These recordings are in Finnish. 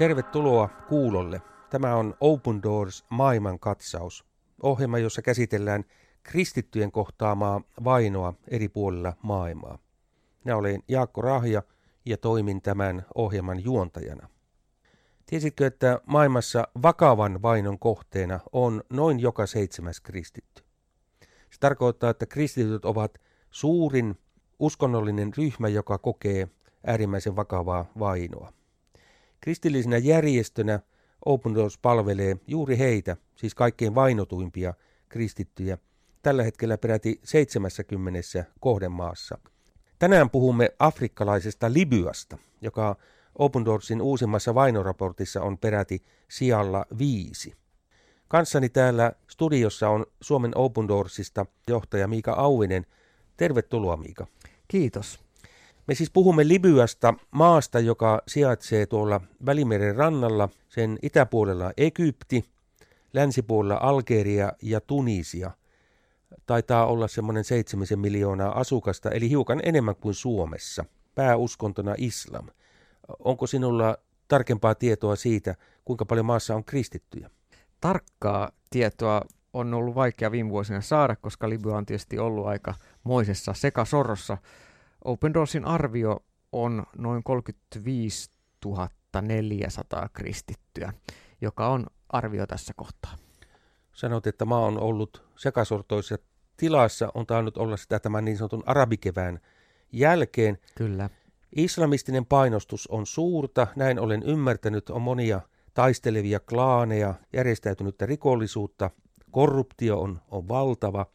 Tervetuloa kuulolle. Tämä on Open Doors maailman katsaus. Ohjelma, jossa käsitellään kristittyjen kohtaamaa vainoa eri puolilla maailmaa. Minä olen Jaakko Rahja ja toimin tämän ohjelman juontajana. Tiesitkö, että maailmassa vakavan vainon kohteena on noin joka seitsemäs kristitty? Se tarkoittaa, että kristityt ovat suurin uskonnollinen ryhmä, joka kokee äärimmäisen vakavaa vainoa. Kristillisenä järjestönä Open Doors palvelee juuri heitä, siis kaikkein vainotuimpia kristittyjä, tällä hetkellä peräti 70 kohdemaassa. Tänään puhumme afrikkalaisesta Libyasta, joka Open Doorsin uusimmassa vainoraportissa on peräti sijalla viisi. Kanssani täällä studiossa on Suomen Open Doorsista johtaja Miika Auvinen. Tervetuloa Miika. Kiitos. Me siis puhumme Libyasta, maasta, joka sijaitsee tuolla Välimeren rannalla, sen itäpuolella Egypti, länsipuolella Algeria ja Tunisia. Taitaa olla semmoinen seitsemisen miljoonaa asukasta, eli hiukan enemmän kuin Suomessa. Pääuskontona islam. Onko sinulla tarkempaa tietoa siitä, kuinka paljon maassa on kristittyjä? Tarkkaa tietoa on ollut vaikea viime vuosina saada, koska Libya on tietysti ollut aika moisessa sekasorrossa Open Doorsin arvio on noin 35 400 kristittyä, joka on arvio tässä kohtaa. Sanot, että maa on ollut sekasortoisessa tilassa, on tainnut olla sitä tämän niin sanotun arabikevään jälkeen. Kyllä. Islamistinen painostus on suurta, näin olen ymmärtänyt, on monia taistelevia klaaneja, järjestäytynyttä rikollisuutta, korruptio on, on valtava.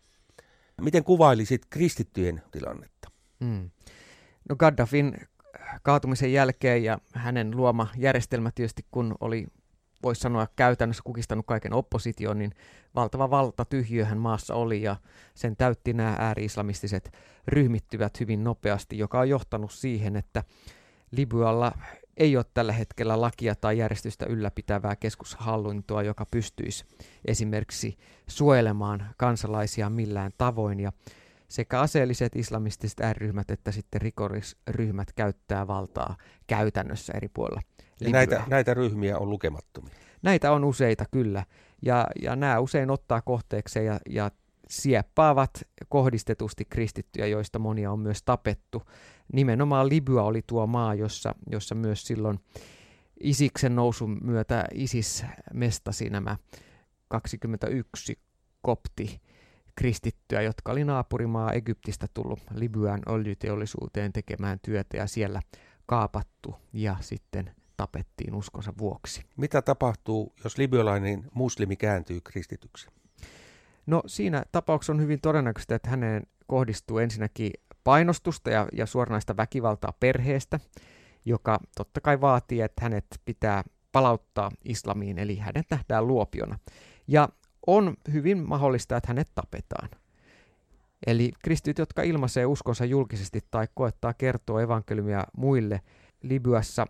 Miten kuvailisit kristittyjen tilannetta? Mm. No Gaddafin kaatumisen jälkeen ja hänen luoma järjestelmä tietysti, kun oli voisi sanoa käytännössä kukistanut kaiken opposition, niin valtava valta tyhjöhän maassa oli ja sen täytti nämä ääri-islamistiset ryhmittyvät hyvin nopeasti, joka on johtanut siihen, että Libyalla ei ole tällä hetkellä lakia tai järjestystä ylläpitävää keskushallintoa, joka pystyisi esimerkiksi suojelemaan kansalaisia millään tavoin. Ja sekä aseelliset islamistiset ääriryhmät että sitten rikollisryhmät käyttää valtaa käytännössä eri puolilla. Ja näitä, näitä ryhmiä on lukemattomia. Näitä on useita kyllä, ja, ja nämä usein ottaa kohteekseen ja, ja sieppaavat kohdistetusti kristittyjä, joista monia on myös tapettu. Nimenomaan Libya oli tuo maa, jossa, jossa myös silloin Isiksen nousun myötä ISIS mestasi nämä 21 kopti kristittyä, jotka oli naapurimaa Egyptistä tullut Libyan öljyteollisuuteen tekemään työtä ja siellä kaapattu ja sitten tapettiin uskonsa vuoksi. Mitä tapahtuu, jos libyalainen muslimi kääntyy kristityksi? No siinä tapauksessa on hyvin todennäköistä, että häneen kohdistuu ensinnäkin painostusta ja, ja suoranaista väkivaltaa perheestä, joka totta kai vaatii, että hänet pitää palauttaa islamiin, eli hänet nähdään luopiona. Ja on hyvin mahdollista, että hänet tapetaan. Eli kristityt, jotka ilmaisee uskonsa julkisesti tai koettaa kertoa evankeliumia muille Libyassa,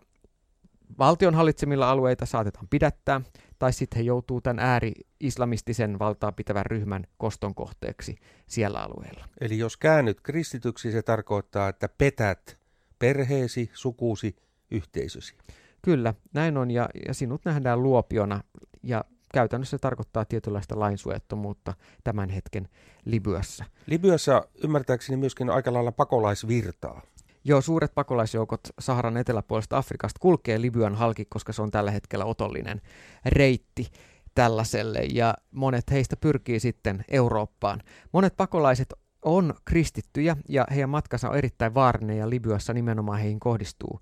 valtion hallitsemilla alueita saatetaan pidättää, tai sitten he joutuu tämän ääri-islamistisen valtaa pitävän ryhmän koston kohteeksi siellä alueella. Eli jos käännyt kristityksi, se tarkoittaa, että petät perheesi, sukusi, yhteisösi. Kyllä, näin on, ja, ja sinut nähdään luopiona, ja käytännössä tarkoittaa tietynlaista lainsuojattomuutta tämän hetken Libyassa. Libyassa ymmärtääkseni myöskin aika lailla pakolaisvirtaa. Joo, suuret pakolaisjoukot Saharan eteläpuolesta Afrikasta kulkee Libyan halki, koska se on tällä hetkellä otollinen reitti tällaiselle, ja monet heistä pyrkii sitten Eurooppaan. Monet pakolaiset on kristittyjä, ja heidän matkansa on erittäin vaarallinen, ja Libyassa nimenomaan heihin kohdistuu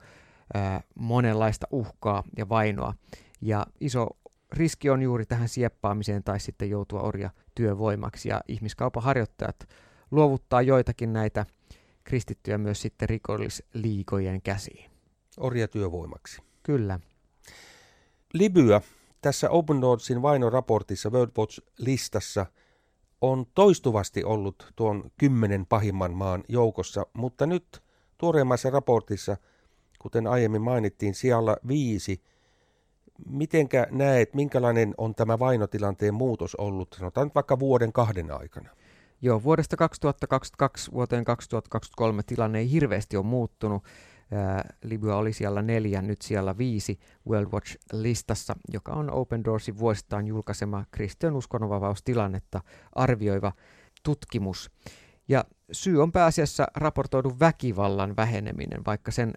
ää, monenlaista uhkaa ja vainoa. Ja iso riski on juuri tähän sieppaamiseen tai sitten joutua orja työvoimaksi. Ja ihmiskaupan harjoittajat luovuttaa joitakin näitä kristittyjä myös sitten rikollisliikojen käsiin. Orjatyövoimaksi. Kyllä. Libya tässä Open Doorsin vainoraportissa World Watch-listassa on toistuvasti ollut tuon kymmenen pahimman maan joukossa, mutta nyt tuoreimmassa raportissa, kuten aiemmin mainittiin, siellä viisi – Mitenkä näet, minkälainen on tämä vainotilanteen muutos ollut, sanotaan nyt vaikka vuoden kahden aikana? Joo, vuodesta 2022 vuoteen 2023 tilanne ei hirveästi ole muuttunut. Libya oli siellä neljä, nyt siellä viisi World Watch-listassa, joka on Open Doorsin vuosittain julkaisema kristian uskonnonvapaustilannetta arvioiva tutkimus. Ja syy on pääasiassa raportoidun väkivallan väheneminen, vaikka sen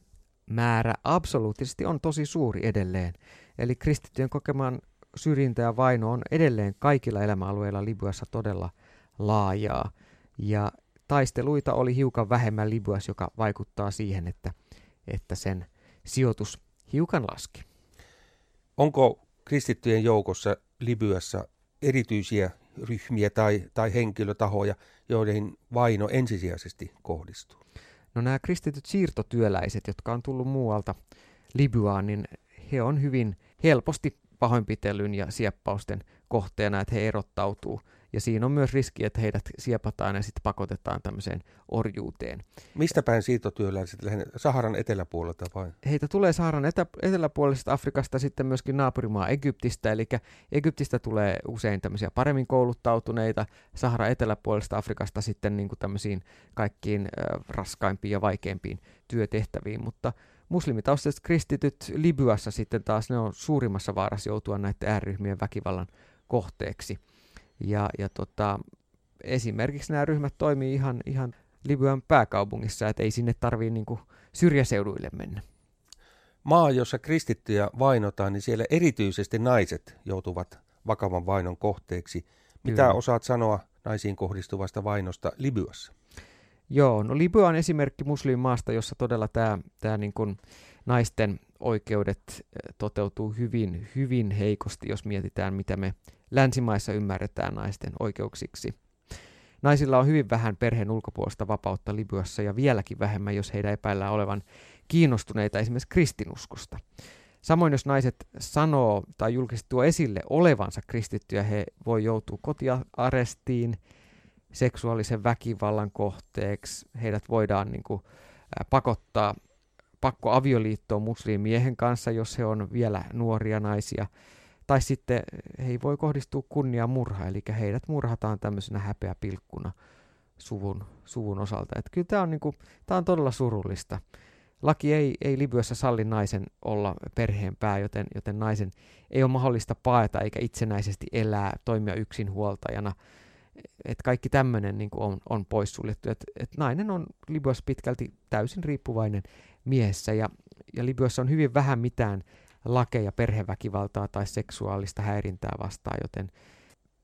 määrä absoluuttisesti on tosi suuri edelleen. Eli kristittyjen kokemaan syrjintä ja vaino on edelleen kaikilla elämäalueilla Libyassa todella laajaa. Ja taisteluita oli hiukan vähemmän Libyassa, joka vaikuttaa siihen, että, että sen sijoitus hiukan laski. Onko kristittyjen joukossa Libyassa erityisiä ryhmiä tai, tai henkilötahoja, joiden vaino ensisijaisesti kohdistuu? No nämä kristityt siirtotyöläiset, jotka on tullut muualta Libyaan, niin he on hyvin helposti pahoinpitelyn ja sieppausten kohteena, että he erottautuu. Ja siinä on myös riski, että heidät siepataan ja sitten pakotetaan tämmöiseen orjuuteen. Mistä päin siirtotyöläiset Saharan eteläpuolelta vai? Heitä tulee Saharan etä, eteläpuolisesta Afrikasta sitten myöskin naapurimaa Egyptistä, eli Egyptistä tulee usein tämmöisiä paremmin kouluttautuneita, Saharan eteläpuolisesta Afrikasta sitten niin kuin tämmöisiin kaikkiin äh, raskaimpiin ja vaikeimpiin työtehtäviin, mutta muslimitaustaiset kristityt Libyassa sitten taas ne on suurimmassa vaarassa joutua näiden ääryhmien väkivallan kohteeksi. Ja, ja tota, esimerkiksi nämä ryhmät toimii ihan, ihan Libyan pääkaupungissa, että ei sinne tarvii niinku syrjäseuduille mennä. Maa, jossa kristittyjä vainotaan, niin siellä erityisesti naiset joutuvat vakavan vainon kohteeksi. Mitä Kyllä. osaat sanoa naisiin kohdistuvasta vainosta Libyassa? Joo, no Libya on esimerkki muslimimaasta, jossa todella tämä, tämä niin kuin naisten oikeudet eh, toteutuu hyvin, hyvin heikosti, jos mietitään, mitä me länsimaissa ymmärretään naisten oikeuksiksi. Naisilla on hyvin vähän perheen ulkopuolista vapautta Libyassa ja vieläkin vähemmän, jos heidän epäillään olevan kiinnostuneita esimerkiksi kristinuskosta. Samoin jos naiset sanoo tai julkisesti tuo esille olevansa kristittyjä, he voi joutua kotiarestiin, seksuaalisen väkivallan kohteeksi, heidät voidaan niin kuin, pakottaa pakkoavioliittoon muslimimiehen kanssa, jos he on vielä nuoria naisia, tai sitten he voi kohdistua kunnia murha, eli heidät murhataan tämmöisenä häpeä pilkkuna suvun, suvun osalta. Että kyllä tämä on, niin on todella surullista. Laki ei, ei Libyassa salli naisen olla perheen pää, joten, joten naisen ei ole mahdollista paeta eikä itsenäisesti elää, toimia yksinhuoltajana. Et kaikki tämmöinen niin on, on poissuljettu. Et, et nainen on Libyassa pitkälti täysin riippuvainen miehessä ja, ja Libyassa on hyvin vähän mitään lakeja perheväkivaltaa tai seksuaalista häirintää vastaan, joten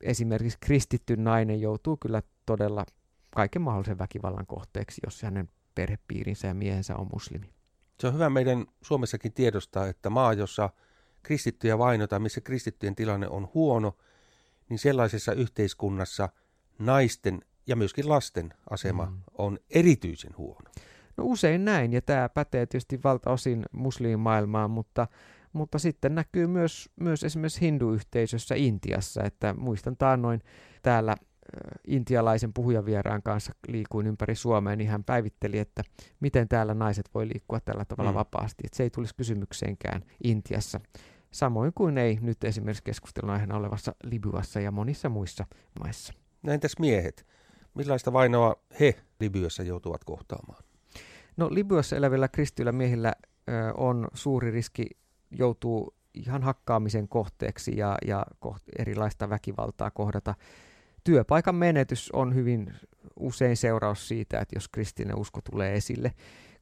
esimerkiksi kristitty nainen joutuu kyllä todella kaiken mahdollisen väkivallan kohteeksi, jos hänen perhepiirinsä ja miehensä on muslimi. Se on hyvä meidän Suomessakin tiedostaa, että maa, jossa kristittyjä vainotaan, missä kristittyjen tilanne on huono, niin sellaisessa yhteiskunnassa naisten ja myöskin lasten asema mm. on erityisen huono. No usein näin, ja tämä pätee tietysti valtaosin muslimimaailmaan, mutta mutta sitten näkyy myös, myös esimerkiksi hinduyhteisössä Intiassa, että muistan taannoin täällä intialaisen puhujavieraan kanssa liikuin ympäri Suomea, niin hän päivitteli, että miten täällä naiset voi liikkua tällä tavalla mm. vapaasti, että se ei tulisi kysymykseenkään Intiassa. Samoin kuin ei nyt esimerkiksi keskustelun aiheena olevassa Libyassa ja monissa muissa maissa. No entäs miehet? Millaista vainoa he Libyassa joutuvat kohtaamaan? No Libyassa elävillä kristyillä miehillä ö, on suuri riski joutuu ihan hakkaamisen kohteeksi ja, ja koht, erilaista väkivaltaa kohdata. Työpaikan menetys on hyvin usein seuraus siitä, että jos kristillinen usko tulee esille,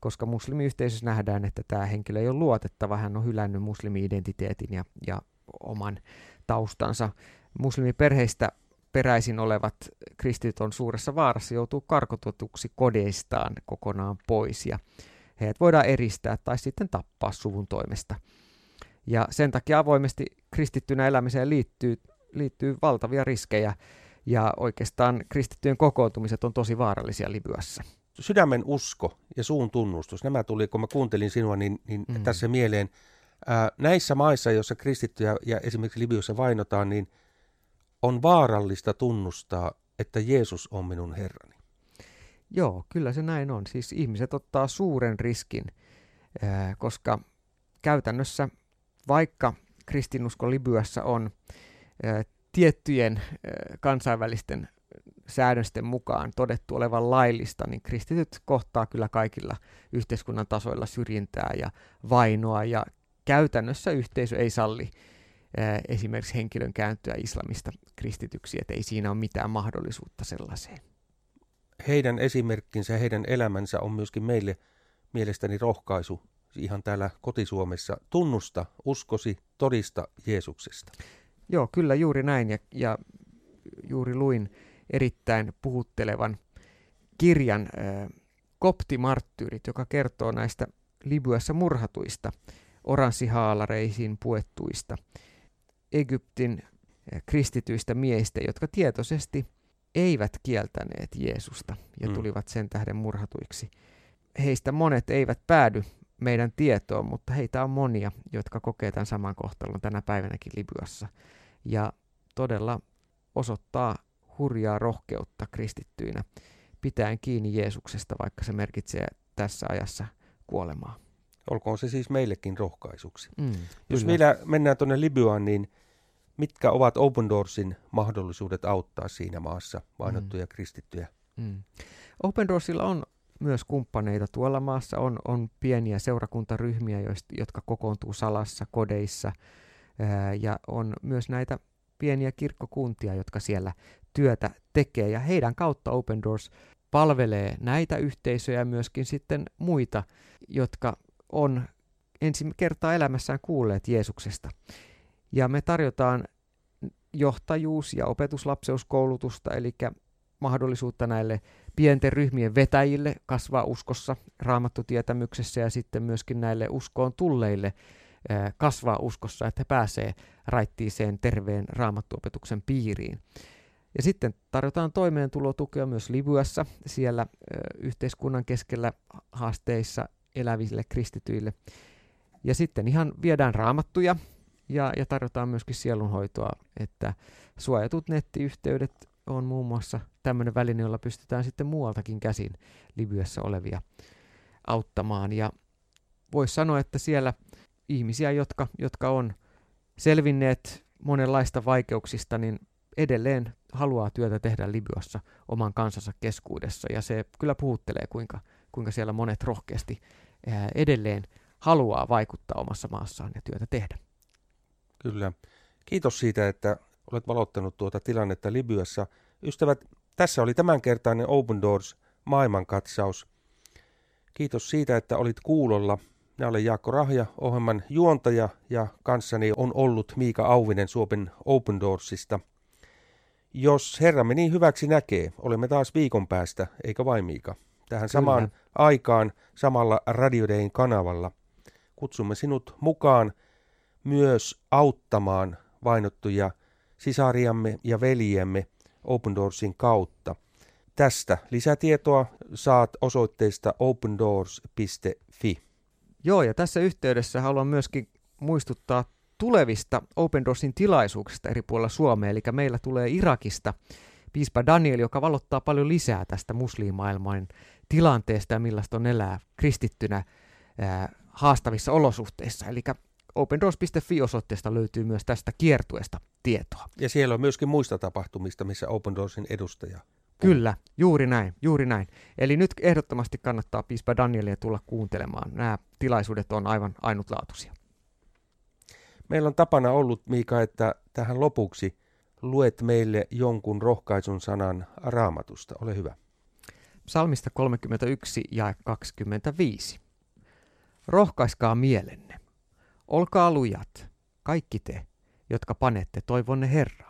koska muslimiyhteisössä nähdään, että tämä henkilö ei ole luotettava, hän on hylännyt muslimi-identiteetin ja, ja oman taustansa. Muslimiperheistä peräisin olevat kristityt on suuressa vaarassa, joutuu karkotetuksi kodeistaan kokonaan pois ja heidät voidaan eristää tai sitten tappaa suvun toimesta. Ja sen takia avoimesti kristittynä elämiseen liittyy, liittyy valtavia riskejä, ja oikeastaan kristittyjen kokoontumiset on tosi vaarallisia Libyassa. Sydämen usko ja suun tunnustus, nämä tuli, kun mä kuuntelin sinua, niin, niin mm. tässä mieleen. Ää, näissä maissa, joissa kristittyjä ja esimerkiksi Libyassa vainotaan, niin on vaarallista tunnustaa, että Jeesus on minun Herrani. Joo, kyllä se näin on. Siis ihmiset ottaa suuren riskin, koska käytännössä vaikka kristinusko Libyassa on tiettyjen kansainvälisten säädösten mukaan todettu olevan laillista, niin kristityt kohtaa kyllä kaikilla yhteiskunnan tasoilla syrjintää ja vainoa, ja käytännössä yhteisö ei salli esimerkiksi henkilön kääntyä islamista kristityksi, että ei siinä ole mitään mahdollisuutta sellaiseen. Heidän esimerkkinsä ja heidän elämänsä on myöskin meille mielestäni rohkaisu ihan täällä kotisuomessa. Tunnusta uskosi, todista Jeesuksesta. Joo, kyllä juuri näin. Ja, ja juuri luin erittäin puhuttelevan kirjan äh, Koptimarttyyrit, joka kertoo näistä Libyassa murhatuista, oranssihaalareisiin puettuista Egyptin kristityistä miehistä, jotka tietoisesti eivät kieltäneet Jeesusta ja mm. tulivat sen tähden murhatuiksi. Heistä monet eivät päädy meidän tietoon, mutta heitä on monia, jotka kokee tämän saman kohtalon tänä päivänäkin Libyassa. Ja todella osoittaa hurjaa rohkeutta kristittyinä, pitäen kiinni Jeesuksesta, vaikka se merkitsee tässä ajassa kuolemaa. Olkoon se siis meillekin rohkaisuksi. Mm, Jos vielä mennään tuonne Libyaan, niin mitkä ovat Open Doorsin mahdollisuudet auttaa siinä maassa vainottuja mm. kristittyjä? Mm. Open Doorsilla on myös kumppaneita tuolla maassa. On, on pieniä seurakuntaryhmiä, joista, jotka kokoontuu salassa, kodeissa, ää, ja on myös näitä pieniä kirkkokuntia, jotka siellä työtä tekee, ja heidän kautta Open Doors palvelee näitä yhteisöjä ja myöskin sitten muita, jotka on ensi kertaa elämässään kuulleet Jeesuksesta. Ja me tarjotaan johtajuus- ja opetuslapseuskoulutusta, eli mahdollisuutta näille pienten ryhmien vetäjille kasvaa uskossa, raamattutietämyksessä ja sitten myöskin näille uskoon tulleille kasvaa uskossa, että he pääsee raittiiseen terveen raamattuopetuksen piiriin. Ja sitten tarjotaan toimeentulotukea myös Libyassa, siellä yhteiskunnan keskellä haasteissa eläville kristityille. Ja sitten ihan viedään raamattuja ja, ja tarjotaan myöskin sielunhoitoa, että suojatut nettiyhteydet on muun muassa tämmöinen väline, jolla pystytään sitten muualtakin käsin Libyassa olevia auttamaan. Ja voisi sanoa, että siellä ihmisiä, jotka, jotka on selvinneet monenlaista vaikeuksista, niin edelleen haluaa työtä tehdä Libyassa oman kansansa keskuudessa. Ja se kyllä puhuttelee, kuinka, kuinka siellä monet rohkeasti edelleen haluaa vaikuttaa omassa maassaan ja työtä tehdä. Kyllä. Kiitos siitä, että olet valottanut tuota tilannetta Libyassa. Ystävät, tässä oli tämänkertainen Open Doors maailmankatsaus. Kiitos siitä, että olit kuulolla. Minä olen Jaakko Rahja, ohjelman juontaja ja kanssani on ollut Miika Auvinen Suomen Open Doorsista. Jos Herramme niin hyväksi näkee, olemme taas viikon päästä, eikä vain Miika. Tähän Kyllä. samaan aikaan samalla Radiodein kanavalla. Kutsumme sinut mukaan myös auttamaan vainottuja sisariamme ja veljiemme Open Doorsin kautta. Tästä lisätietoa saat osoitteesta opendoors.fi. Joo, ja tässä yhteydessä haluan myöskin muistuttaa tulevista Open Doorsin tilaisuuksista eri puolilla Suomea. Eli meillä tulee Irakista piispa Daniel, joka valottaa paljon lisää tästä muslimaailman tilanteesta ja millaista on elää kristittynä ää, haastavissa olosuhteissa. Eli opendoors.fi osoitteesta löytyy myös tästä kiertueesta tietoa. Ja siellä on myöskin muista tapahtumista, missä Open Doorsin edustaja Puhuu. Kyllä, juuri näin, juuri näin. Eli nyt ehdottomasti kannattaa piispa Danielia tulla kuuntelemaan. Nämä tilaisuudet on aivan ainutlaatuisia. Meillä on tapana ollut, Miika, että tähän lopuksi luet meille jonkun rohkaisun sanan raamatusta. Ole hyvä. Psalmista 31 ja 25. Rohkaiskaa mielenne. Olkaa lujat, kaikki te, jotka panette toivonne Herraa.